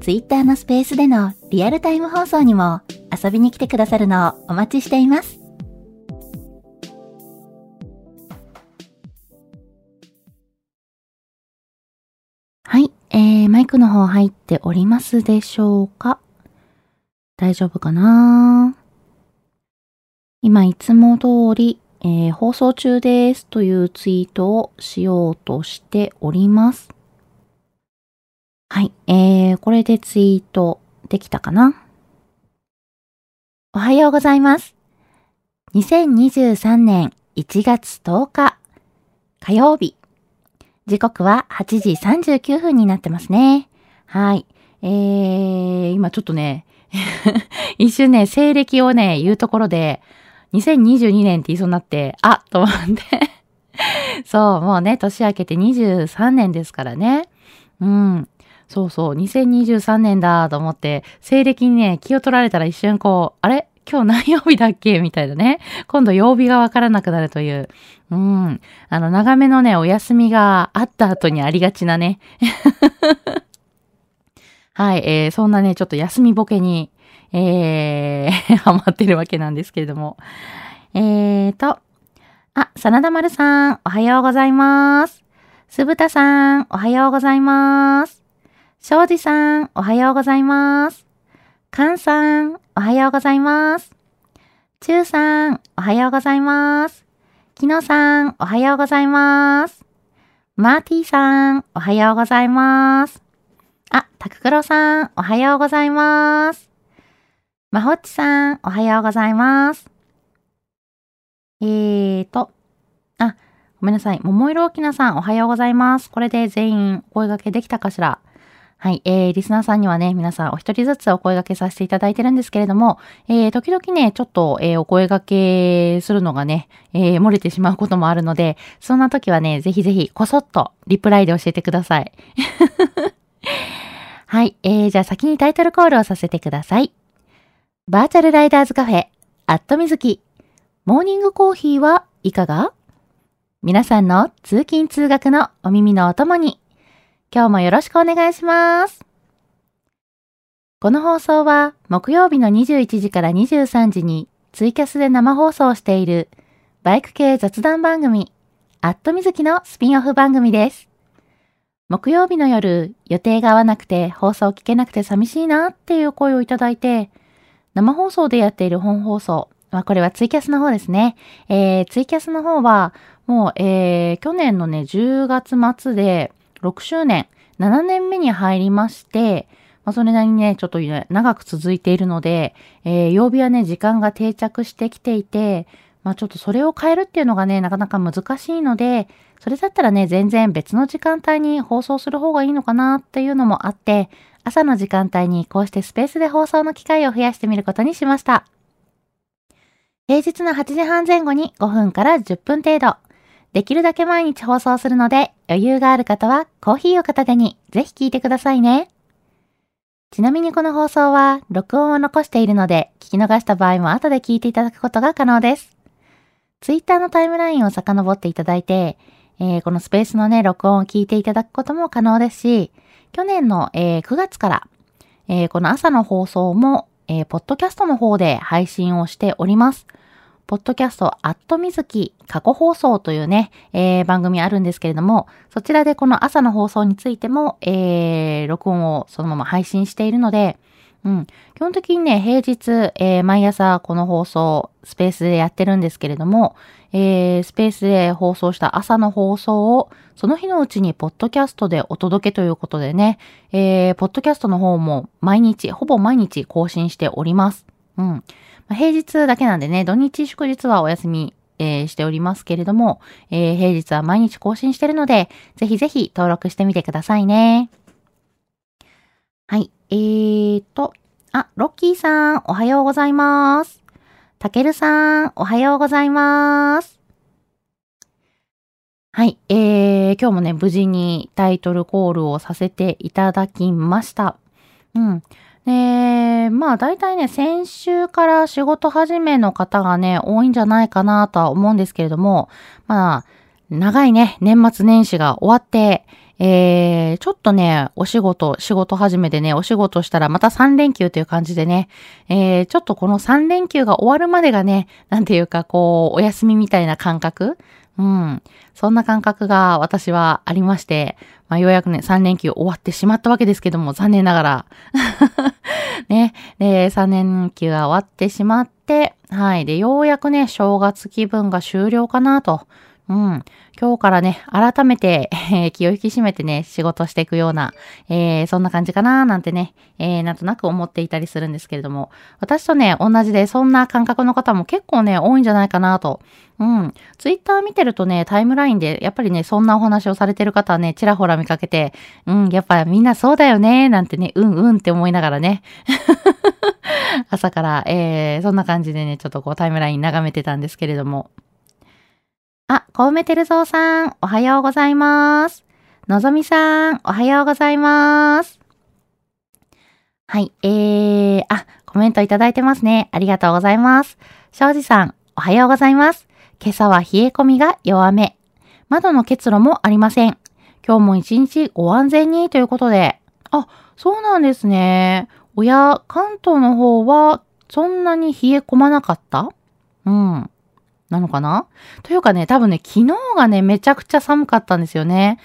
Twitter のスペースでのリアルタイム放送にも遊びに来てくださるのをお待ちしています。はい、えー、マイクの方入っておりますでしょうか？大丈夫かな？今いつも通り、えー、放送中ですというツイートをしようとしております。はい。えー、これでツイートできたかな？おはようございます。2023年1月10日火曜日。時刻は8時39分になってますね。はい。えー、今ちょっとね、一瞬ね、西暦をね、言うところで、2022年って言いそうになって、あっと思って そう、もうね、年明けて23年ですからね。うん。そうそう、2023年だと思って、西暦にね、気を取られたら一瞬こう、あれ？今日何曜日だっけ？みたいなね。今度曜日がわからなくなるという。うん。あの、長めのね、お休みがあった後にありがちなね。はい、えー、そんなね、ちょっと休みボケに、えー、ハマってるわけなんですけれども。えーと、あ、真田丸さん、おはようございます。すぶたさん、おはようございます。庄司さん、おはようございます。かんさん、おはようございます。ちゅうさん、おはようございます。きのさん、おはようございます。マーティーさん、おはようございます。あ、たくくろさん、おはようございます。まほっちさん、おはようございます。えーと、あ、ごめんなさい。桃色きなさん、おはようございます。これで全員お声掛けできたかしらはい。えー、リスナーさんにはね、皆さんお一人ずつお声掛けさせていただいてるんですけれども、えー、時々ね、ちょっと、えー、お声掛けするのがね、えー、漏れてしまうこともあるので、そんな時はね、ぜひぜひ、こそっと、リプライで教えてください。はい。えー、じゃあ先にタイトルコールをさせてください。バーチャルライダーズカフェ、アットみずき、モーニングコーヒーはいかが？皆さんの通勤通学のお耳のお供に今日もよろしくお願いします。この放送は木曜日の21時から23時にツイキャスで生放送しているバイク系雑談番組アットみずきのスピンオフ番組です。木曜日の夜予定が合わなくて放送聞けなくて寂しいなっていう声をいただいて生放送でやっている本放送まあ、これはツイキャスの方ですね。えー、ツイキャスの方は、もう、えー、去年のね、10月末で、6周年、7年目に入りまして、まあ、それなりにね、ちょっと、長く続いているので、えー、曜日はね、時間が定着してきていて、まあちょっとそれを変えるっていうのがね、なかなか難しいので、それだったらね、全然別の時間帯に放送する方がいいのかなっていうのもあって、朝の時間帯にこうしてスペースで放送の機会を増やしてみることにしました。平日の8時半前後に5分から10分程度。できるだけ毎日放送するので、余裕がある方はコーヒーを片手にぜひ聞いてくださいね。ちなみにこの放送は録音を残しているので、聞き逃した場合も後で聞いていただくことが可能です。ツイッターのタイムラインを遡っていただいて、えー、このスペースのね、録音を聞いていただくことも可能ですし、去年の、えー、9月から、えー、この朝の放送も、えー、ポッドキャストの方で配信をしております。ポッドキャスト、アットみずき過去放送というね、えー、番組あるんですけれども、そちらでこの朝の放送についても、えー、録音をそのまま配信しているので、うん。基本的にね、平日、えー毎朝この放送、スペースでやってるんですけれども、えースペースで放送した朝の放送を、その日のうちにポッドキャストでお届けということでね、えーポッドキャストの方も毎日、ほぼ毎日更新しております。うん。まあ平日だけなんでね、土日祝日はお休み、えーしておりますけれども、えー平日は毎日更新してるので、ぜひぜひ登録してみてくださいね。はい。えーと、あ、ロッキーさん、おはようございます。たけるさん、おはようございます。はい。えー、今日もね、無事にタイトルコールをさせていただきました。うん。で、まあ大体ね、先週から仕事始めの方がね、多いんじゃないかなとは思うんですけれども、まあ、長いね、年末年始が終わって、えー、ちょっとね、お仕事、仕事始めでね、お仕事したらまた3連休という感じでね、えー、ちょっとこの3連休が終わるまでがね、なんていうかこう、お休みみたいな感覚うん。そんな感覚が私はありまして、まあ、ようやくね、3連休終わってしまったわけですけども、残念ながら。ね。で、3連休が終わってしまって、はい。で、ようやくね、正月気分が終了かなと。うん。今日からね、改めて、えー気を引き締めてね、仕事していくような、えーそんな感じかななんてね、えーなんとなく思っていたりするんですけれども、私とね、同じでそんな感覚の方も結構ね、多いんじゃないかなと。うん。ツイッター見てるとね、タイムラインで、やっぱりね、そんなお話をされてる方はね、ちらほら見かけて、うん、やっぱみんなそうだよね、なんてね、うんうんって思いながらね、朝から、えーそんな感じでね、ちょっとこうタイムライン眺めてたんですけれども、あ、小梅てるぞうさん、おはようございます。のぞみさん、おはようございます。はい、えー、あ、コメントいただいてますね。ありがとうございます。庄司さん、おはようございます。今朝は冷え込みが弱め。窓の結露もありません。今日も一日ご安全にということで。あ、そうなんですね。おや、関東の方はそんなに冷え込まなかった？うん。なのかな？というかね、多分ね、昨日がね、めちゃくちゃ寒かったんですよね。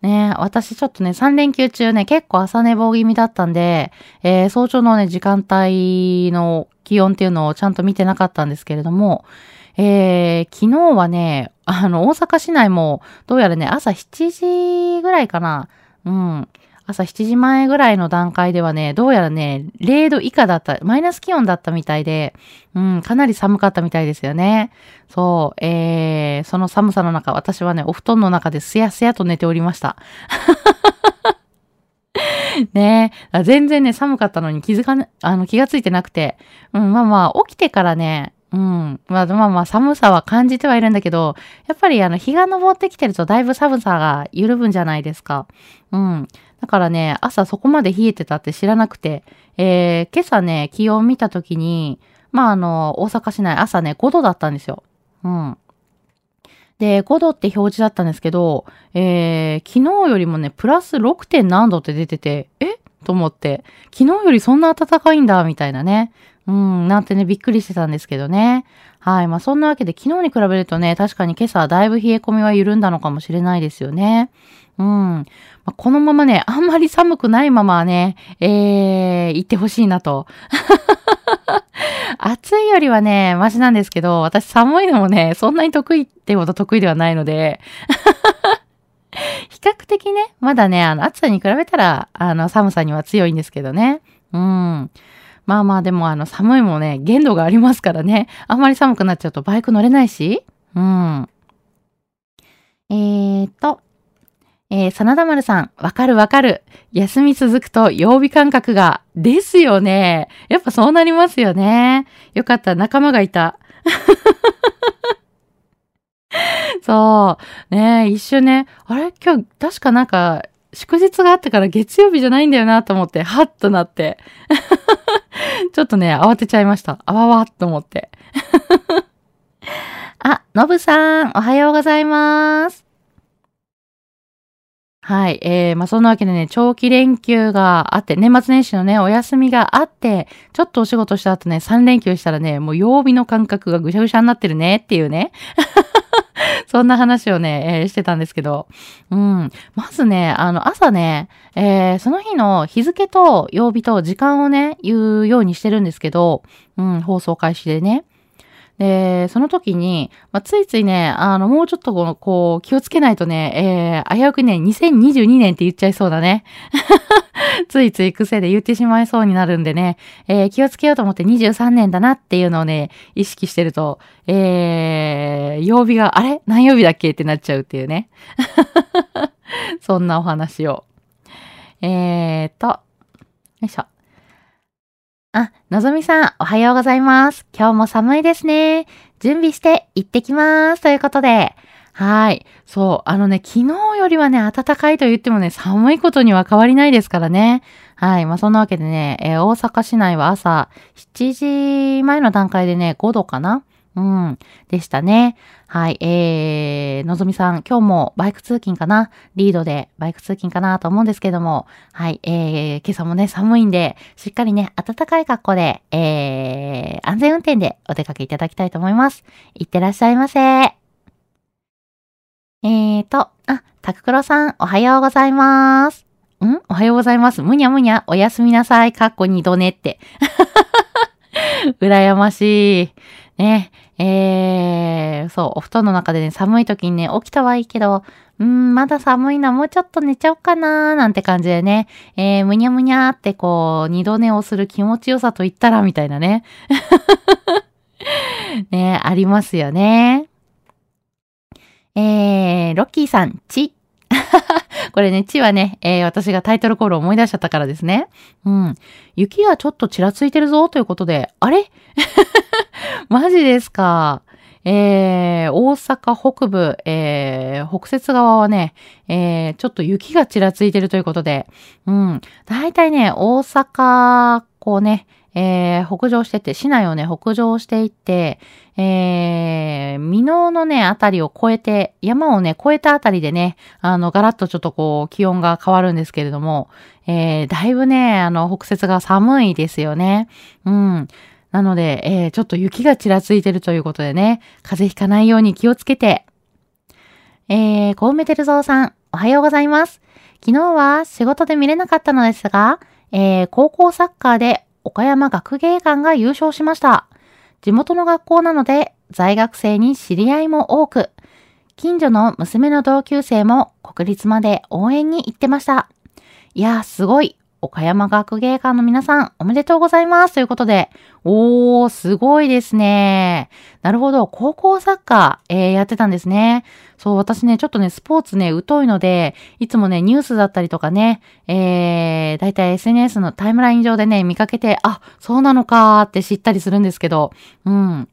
ね私ちょっとね、3連休中ね、結構朝寝坊気味だったんで、えー早朝のね、時間帯の気温っていうのをちゃんと見てなかったんですけれども、えー昨日はね、あの、大阪市内も、どうやらね、朝7時ぐらいかな。うん。朝7時前ぐらいの段階ではね、どうやらね、0度以下だった、マイナス気温だったみたいで、うん、かなり寒かったみたいですよね。そう、えー、その寒さの中、私はね、お布団の中ですやすやと寝ておりました。ねえ、全然ね、寒かったのに気づかね、あの、気がついてなくて、うん、まあまあ、起きてからね、うん、まあまあまあ、寒さは感じてはいるんだけど、やっぱりあの、日が昇ってきてるとだいぶ寒さが緩むんじゃないですか。うん。だからね、朝そこまで冷えてたって知らなくて、えー、今朝ね、気温見たときに、まああの、大阪市内朝ね、5度だったんですよ。うん。で、5度って表示だったんですけど、えー、昨日よりもね、プラス 6. 点何度って出てて、え？と思って、昨日よりそんな暖かいんだ、みたいなね。うん、なんてね、びっくりしてたんですけどね。はい。まあ、そんなわけで、昨日に比べるとね、確かに今朝はだいぶ冷え込みは緩んだのかもしれないですよね。うん。まあ、このままね、あんまり寒くないままね、えー、行ってほしいなと。暑いよりはね、マシなんですけど、私寒いのもね、そんなに得意ってほど得意ではないので、比較的ね、まだね、あの、暑さに比べたら、あの、寒さには強いんですけどね。うん。まあまあ、でも、あの、寒いもね、限度がありますからね。あんまり寒くなっちゃうとバイク乗れないし。うん。えーと、えー、真田丸さん、わかるわかる。休み続くと曜日感覚が。ですよね。やっぱそうなりますよね。よかった、仲間がいた。そう。ね一瞬ね、あれ？今日、確かなんか、祝日があったから月曜日じゃないんだよなと思って、はっとなって。ちょっとね、慌てちゃいました。あわわっと思って。あ、のぶさん、おはようございます。はい。えー、まあ、そんなわけでね、長期連休があって、年末年始のね、お休みがあって、ちょっとお仕事した後ね、3連休したらね、もう曜日の感覚がぐしゃぐしゃになってるねっていうね。そんな話をね、えーしてたんですけど。うん。まずね、あの、朝ね、えーその日の日付と曜日と時間をね、言うようにしてるんですけど、うん、放送開始でね。で、その時に、まあ、ついついね、あの、もうちょっとこの、こう、気をつけないとね、えー、危うくね、2022年って言っちゃいそうだね。ついつい癖で言ってしまいそうになるんでね、えー気をつけようと思って23年だなっていうのをね、意識してると、えー、曜日が、あれ？何曜日だっけってなっちゃうっていうね。そんなお話を。えーと、よいしょ。あ、のぞみさん、おはようございます。今日も寒いですね。準備して行ってきます。ということで、はい。そう。あのね、昨日よりはね、暖かいと言ってもね、寒いことには変わりないですからね。はい。まあ、そんなわけでね、えー大阪市内は朝7時前の段階でね、5度かなうん。でしたね。はい。えー、のぞみさん、今日もバイク通勤かな？リードでバイク通勤かなと思うんですけども、はい。えー、今朝もね、寒いんで、しっかりね、暖かい格好で、えー、安全運転でお出かけいただきたいと思います。いってらっしゃいませ。えーと、あ、タククロさん、おはようございます。ん？おはようございます。むにゃむにゃ、おやすみなさい。かっこ二度寝って。羨ましい。ね。えー、そう、お布団の中でね、寒い時にね、起きたはいいけど、うー、まだ寒いな、もうちょっと寝ちゃおうかなー、なんて感じでね、えー、むにゃむにゃーってこう、二度寝をする気持ちよさと言ったら、みたいなね。ね、ありますよね。えー、ロッキーさん、ち。これね、ちはね、えー私がタイトルコールを思い出しちゃったからですね。うん。雪がちょっとちらついてるぞということで、あれ？マジですか？えー、大阪北部、えー、北節側はね、えー、ちょっと雪がちらついてるということで、うん。大体ね、大阪、こうね、えー、北上してって、市内をね、北上していって、えー、美濃のね、あたりを越えて、山をね、越えたあたりでね、あの、ガラッとちょっとこう、気温が変わるんですけれども、えー、だいぶね、あの、北節が寒いですよね。うん。なので、えー、ちょっと雪がちらついてるということでね、風邪ひかないように気をつけて。えー、コウメテルゾウさん、おはようございます。昨日は仕事で見れなかったのですが、えー、高校サッカーで岡山学芸館が優勝しました。地元の学校なので、在学生に知り合いも多く、近所の娘の同級生も国立まで応援に行ってました。いやー、すごい。岡山学芸館の皆さん、おめでとうございます。ということで、おー、すごいですね。なるほど、高校サッカー、えーやってたんですね。そう、私ね、ちょっとね、スポーツね、疎いので、いつもね、ニュースだったりとかね、えー、だいたい SNS のタイムライン上でね、見かけて、あ、そうなのかーって知ったりするんですけど、うん。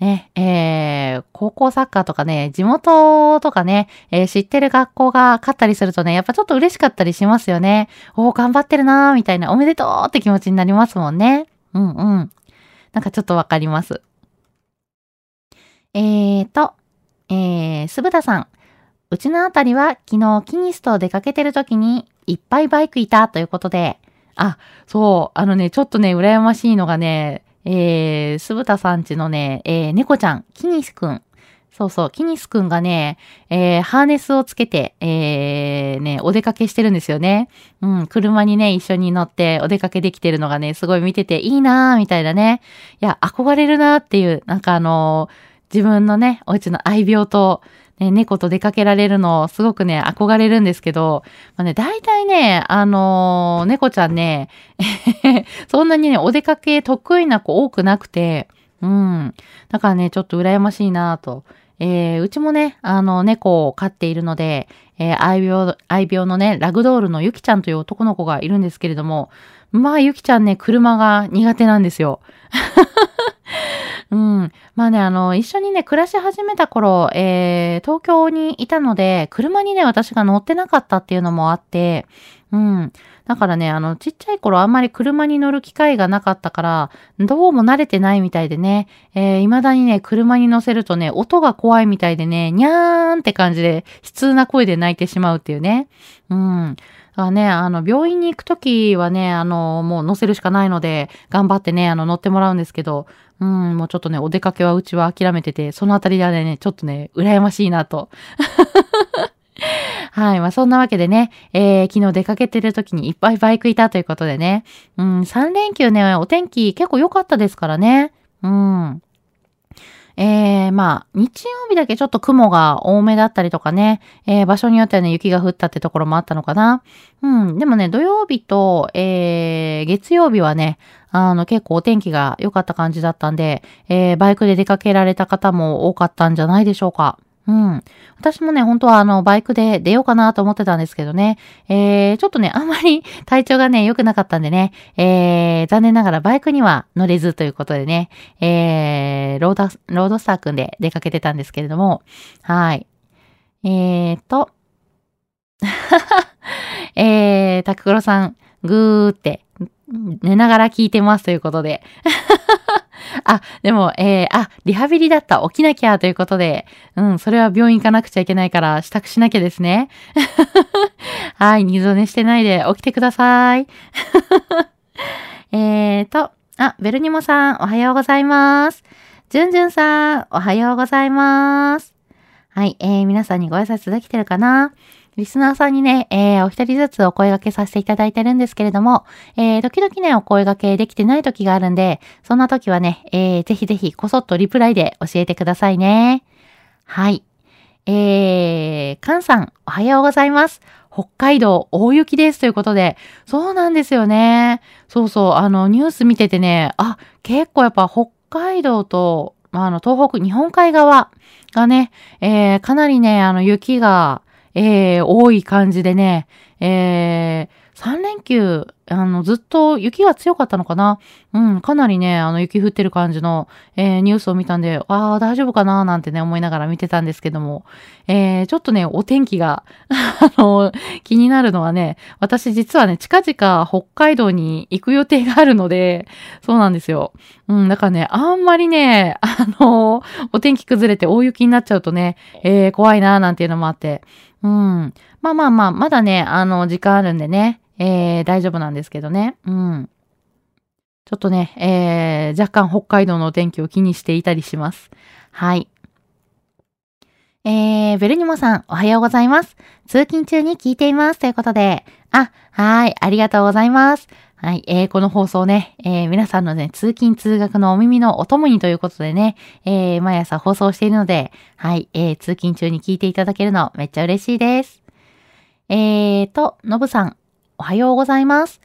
ね、えー、高校サッカーとかね、地元とかね、えー知ってる学校が勝ったりするとね、やっぱちょっと嬉しかったりしますよね。おー、頑張ってるなー、みたいな、おめでとうって気持ちになりますもんね。うんうん。なんかちょっとわかります。えーと、えー、すぶたさん。うちのあたりは昨日キニスと出かけてる時にいっぱいバイクいたということで、あ、そう、あのね、ちょっとね、羨ましいのがね、えー、すぶたさんちのね、えー、猫ちゃん、キニスくん。そうそう、キニスくんがね、えー、ハーネスをつけて、えー、ね、お出かけしてるんですよね。うん、車にね、一緒に乗ってお出かけできてるのがね、すごい見てていいなーみたいなね。いや、憧れるなーっていう、なんかあのー自分のね、お家の愛病と、ね、猫と出かけられるの、すごくね、憧れるんですけど、まあね、大体ね、あのー猫ちゃんね、そんなにね、お出かけ得意な子多くなくて、うん。だからね、ちょっと羨ましいなと。えー、うちもね、あの、猫を飼っているので、えー愛病、愛病のね、ラグドールのゆきちゃんという男の子がいるんですけれども、まあ、ゆきちゃんね、車が苦手なんですよ。うん。まあね、あの、一緒にね、暮らし始めた頃、えー、東京にいたので、車にね、私が乗ってなかったっていうのもあって、うん。だからね、あの、ちっちゃい頃あんまり車に乗る機会がなかったから、どうも慣れてないみたいでね、えー、未だにね、車に乗せるとね、音が怖いみたいでね、にゃーんって感じで、悲痛な声で泣いてしまうっていうね。うん。だからね、あの、病院に行くときはね、あの、もう乗せるしかないので、頑張ってね、あの、乗ってもらうんですけど、うん、もうちょっとね、お出かけはうちは諦めてて、そのあたりではね、ちょっとね、羨ましいなと。はい。まあ、そんなわけでね、えー、昨日出かけてる時にいっぱいバイクいたということでね。うん、3連休ね、お天気結構良かったですからね。うん。えー、まあ、日曜日だけちょっと雲が多めだったりとかね、えー、場所によってはね、雪が降ったってところもあったのかな。うん、でもね、土曜日と、えー、月曜日はね、あの、結構お天気が良かった感じだったんで、えー、バイクで出かけられた方も多かったんじゃないでしょうか。うん。私もね、本当はあの、バイクで出ようかなと思ってたんですけどね。えー、ちょっとね、あんまり 体調がね、良くなかったんでね、えー、残念ながらバイクには乗れずということでね、えー、ロード、ロードスターくんで出かけてたんですけれども、はい。えーと、えー、タククロさん、ぐーって、寝ながら聞いてますということで。あ、でも、えー、あ、リハビリだった。起きなきゃということで、うん、それは病院行かなくちゃいけないから、支度しなきゃですね。はい、二度寝してないで起きてください。えーと、あ、ベルニモさん、おはようございます。ジュンジュンさん、おはようございます。はい、えー、皆さんにご挨拶できてるかな？リスナーさんにね、えー、お一人ずつお声掛けさせていただいてるんですけれども、えー、時々ね、お声掛けできてない時があるんで、そんな時はね、えー、ぜひぜひこそっとリプライで教えてくださいね。はい。えー、カンさん、おはようございます。北海道大雪ですということで、そうなんですよね。そうそう、あの、ニュース見ててね、あ、結構やっぱ北海道とま、あの、東北、日本海側がね、えー、かなりね、あの、雪が、えー、多い感じでね、えー、3連休、あの、ずっと雪が強かったのかな。うん、かなりね、あの、雪降ってる感じの、えー、ニュースを見たんで、ああ、大丈夫かななんてね、思いながら見てたんですけども、えー、ちょっとね、お天気が あの、気になるのはね、私実はね、近々北海道に行く予定があるので、そうなんですよ。うん、だからね、あんまりね、あの、お天気崩れて大雪になっちゃうとね、えー、怖いななんていうのもあって、うん。まあまあまあ、まだね、あの、時間あるんでね、えー、大丈夫なんですけどね。うん。ちょっとね、えー、若干北海道のお天気を気にしていたりします。はい。えー、ベルニモさん、おはようございます。通勤中に聞いています。ということで、あ、はい、ありがとうございます。はい、えー、この放送ね、えー、皆さんのね、通勤通学のお耳のお供にということでね、えー、毎朝放送しているので、はい、えー、通勤中に聞いていただけるのめっちゃ嬉しいです。えーと、のぶさん、おはようございます。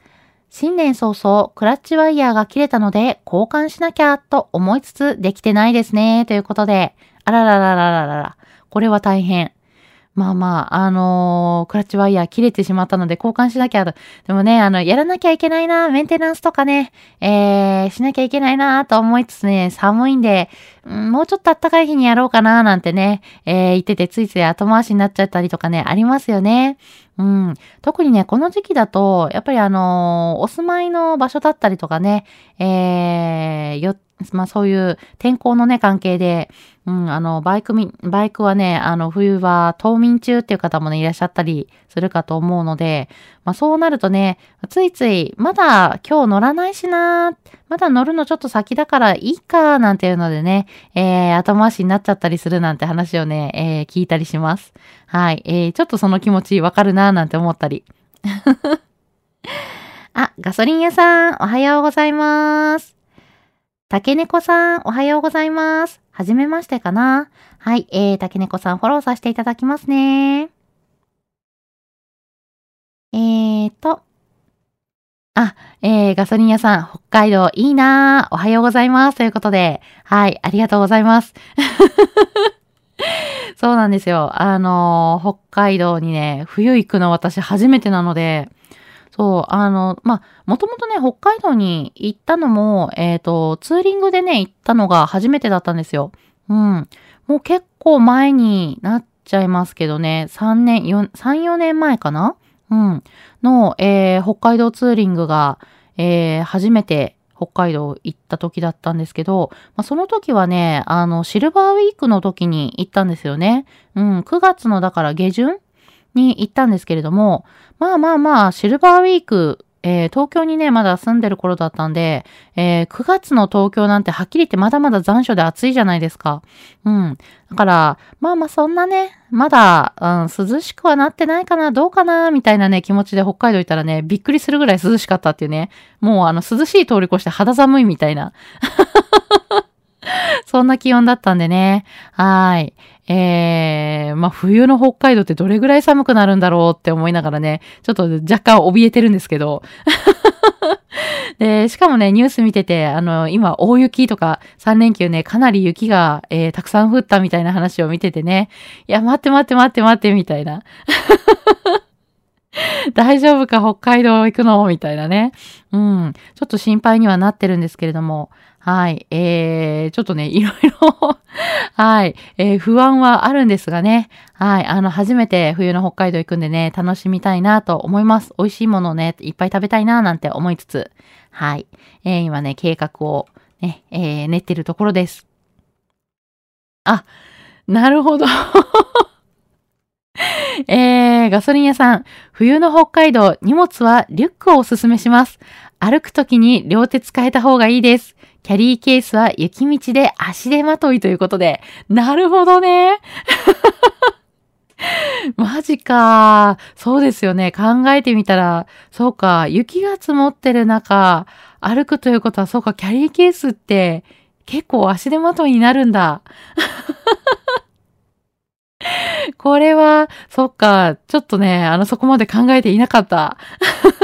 新年早々、クラッチワイヤーが切れたので、交換しなきゃと思いつつ、できてないですね、ということで、あららららららら、これは大変。まあまあ、あのー、クラッチワイヤー切れてしまったので交換しなきゃと。でもね、あの、やらなきゃいけないな、メンテナンスとかね、えー、しなきゃいけないなと思いつつね、寒いんで、もうちょっと暖かい日にやろうかななんてね、えー、言っててついつい後回しになっちゃったりとかね、ありますよね。うん。特にね、この時期だと、やっぱりあのー、お住まいの場所だったりとかね、えー、よ、まあそういう天候のね、関係で、うん、あの、バイクみ、バイクはね、あの、冬は冬眠中っていう方もね、いらっしゃったりするかと思うので、まあそうなるとね、ついつい、まだ今日乗らないしな、まだ乗るのちょっと先だからいいか、なんていうのでね、えー、後回しになっちゃったりするなんて話をね、えー、聞いたりします。はい。えー、ちょっとその気持ちわかるな、なんて思ったり。あ、ガソリン屋さん、おはようございます。竹猫さん、おはようございます。はじめましてかなはい、えー、竹猫さんフォローさせていただきますね。えーと。あ、えー、ガソリン屋さん、北海道いいなおはようございます。ということで、はい、ありがとうございます。そうなんですよ。あのー、北海道にね、冬行くの私初めてなので、そう、あの、まあ、もともとね、北海道に行ったのも、えっ、ー、と、ツーリングでね、行ったのが初めてだったんですよ。うん。もう結構前になっちゃいますけどね、3年、4、3、4年前かな？うん。の、えー、北海道ツーリングが、えー、初めて北海道行った時だったんですけど、まあ、その時はね、あの、シルバーウィークの時に行ったんですよね。うん、9月のだから下旬に行ったんですけれども、まあまあまあ、シルバーウィーク、えー、東京にね、まだ住んでる頃だったんで、えー、9月の東京なんてはっきり言ってまだまだ残暑で暑いじゃないですか。うん。だから、まあまあそんなね、まだ、うん、涼しくはなってないかな、どうかな、みたいなね、気持ちで北海道行ったらね、びっくりするぐらい涼しかったっていうね、もうあの、涼しい通り越して肌寒いみたいな。そんな気温だったんでね。はい。えー、まあ、冬の北海道ってどれぐらい寒くなるんだろうって思いながらね、ちょっと若干怯えてるんですけど。で、しかもね、ニュース見てて、あの、今、大雪とか、3連休ね、かなり雪が、えー、たくさん降ったみたいな話を見ててね、いや、待って待って待って待って、みたいな。大丈夫か北海道行くの？みたいなね。うん。ちょっと心配にはなってるんですけれども。はい。えー、ちょっとね、いろいろ はい。えー、不安はあるんですがね。はい。あの、初めて冬の北海道行くんでね、楽しみたいなと思います。美味しいものをね、いっぱい食べたいななんて思いつつ。はい。えー、今ね、計画をね、えー、練ってるところです。あ、なるほど えー、ガソリン屋さん、冬の北海道、荷物はリュックをおすすめします。歩くときに両手使えた方がいいです。キャリーケースは雪道で足手まといということで。なるほどね。マジか。そうですよね。考えてみたら、そうか。雪が積もってる中、歩くということは、そうか。キャリーケースって結構足手まといになるんだ。これは、そっか、ちょっとね、あの、そこまで考えていなかった。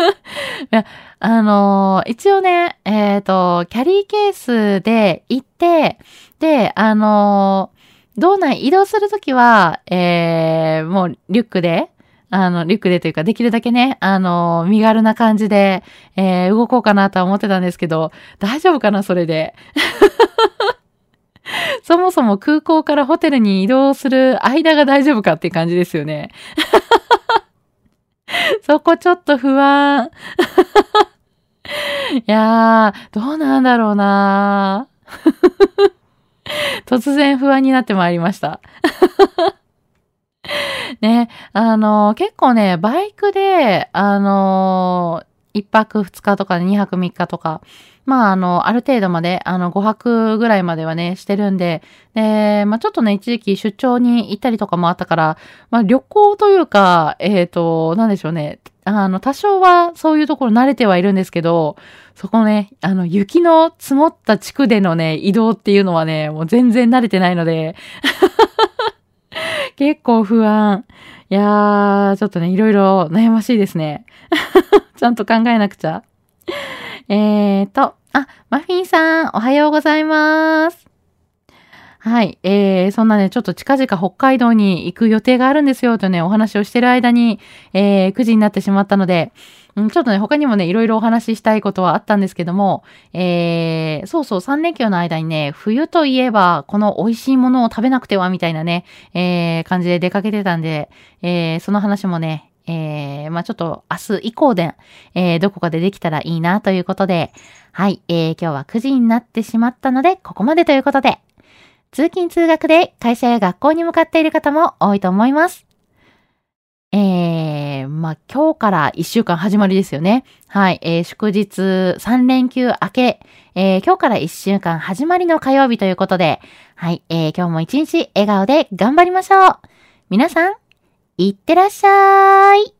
いやあのー、一応ね、えっ、ー、と、キャリーケースで行って、で、あのー、道内移動するときは、えー、もうリュックで、あの、リュックでというか、できるだけね、あの、身軽な感じで、えー、動こうかなとは思ってたんですけど、大丈夫かな、それで。そもそも空港からホテルに移動する間が大丈夫かっていう感じですよね。そこちょっと不安。いやー、どうなんだろうな突然不安になってまいりましたね、あの、結構ね、バイクで、あの、一泊二日とか二泊三日とか、まあ、あの、ある程度まで、あの、5泊ぐらいまではね、してるんで、で、まあ、ちょっとね、一時期出張に行ったりとかもあったから、まあ、旅行というか、えっ、ー、と、なんでしょうね。あの、多少はそういうところ慣れてはいるんですけど、そこね、あの、雪の積もった地区でのね、移動っていうのはね、もう全然慣れてないので、結構不安。いやー、ちょっとね、いろいろ悩ましいですね。ちゃんと考えなくちゃ。えーと、あ、マフィンさん、おはようございます。はい。えー、そんなね、ちょっと近々北海道に行く予定があるんですよとね、お話をしてる間に、えー、9時になってしまったので、うん、ちょっとね、他にもね、いろいろお話ししたいことはあったんですけども、えー、そうそう、3連休の間にね、冬といえば、この美味しいものを食べなくては、みたいなね、えー、感じで出かけてたんで、えー、その話もね、えー、まあちょっと明日以降で、えー、どこかでできたらいいなということで、はい、えー、今日は9時になってしまったので、ここまでということで、通勤通学で会社や学校に向かっている方も多いと思います。えー、まあ、今日から一週間始まりですよね。はい、えー、祝日3連休明け、えー、今日から一週間始まりの火曜日ということで、はい、えー、今日も一日笑顔で頑張りましょう。皆さん、いってらっしゃい。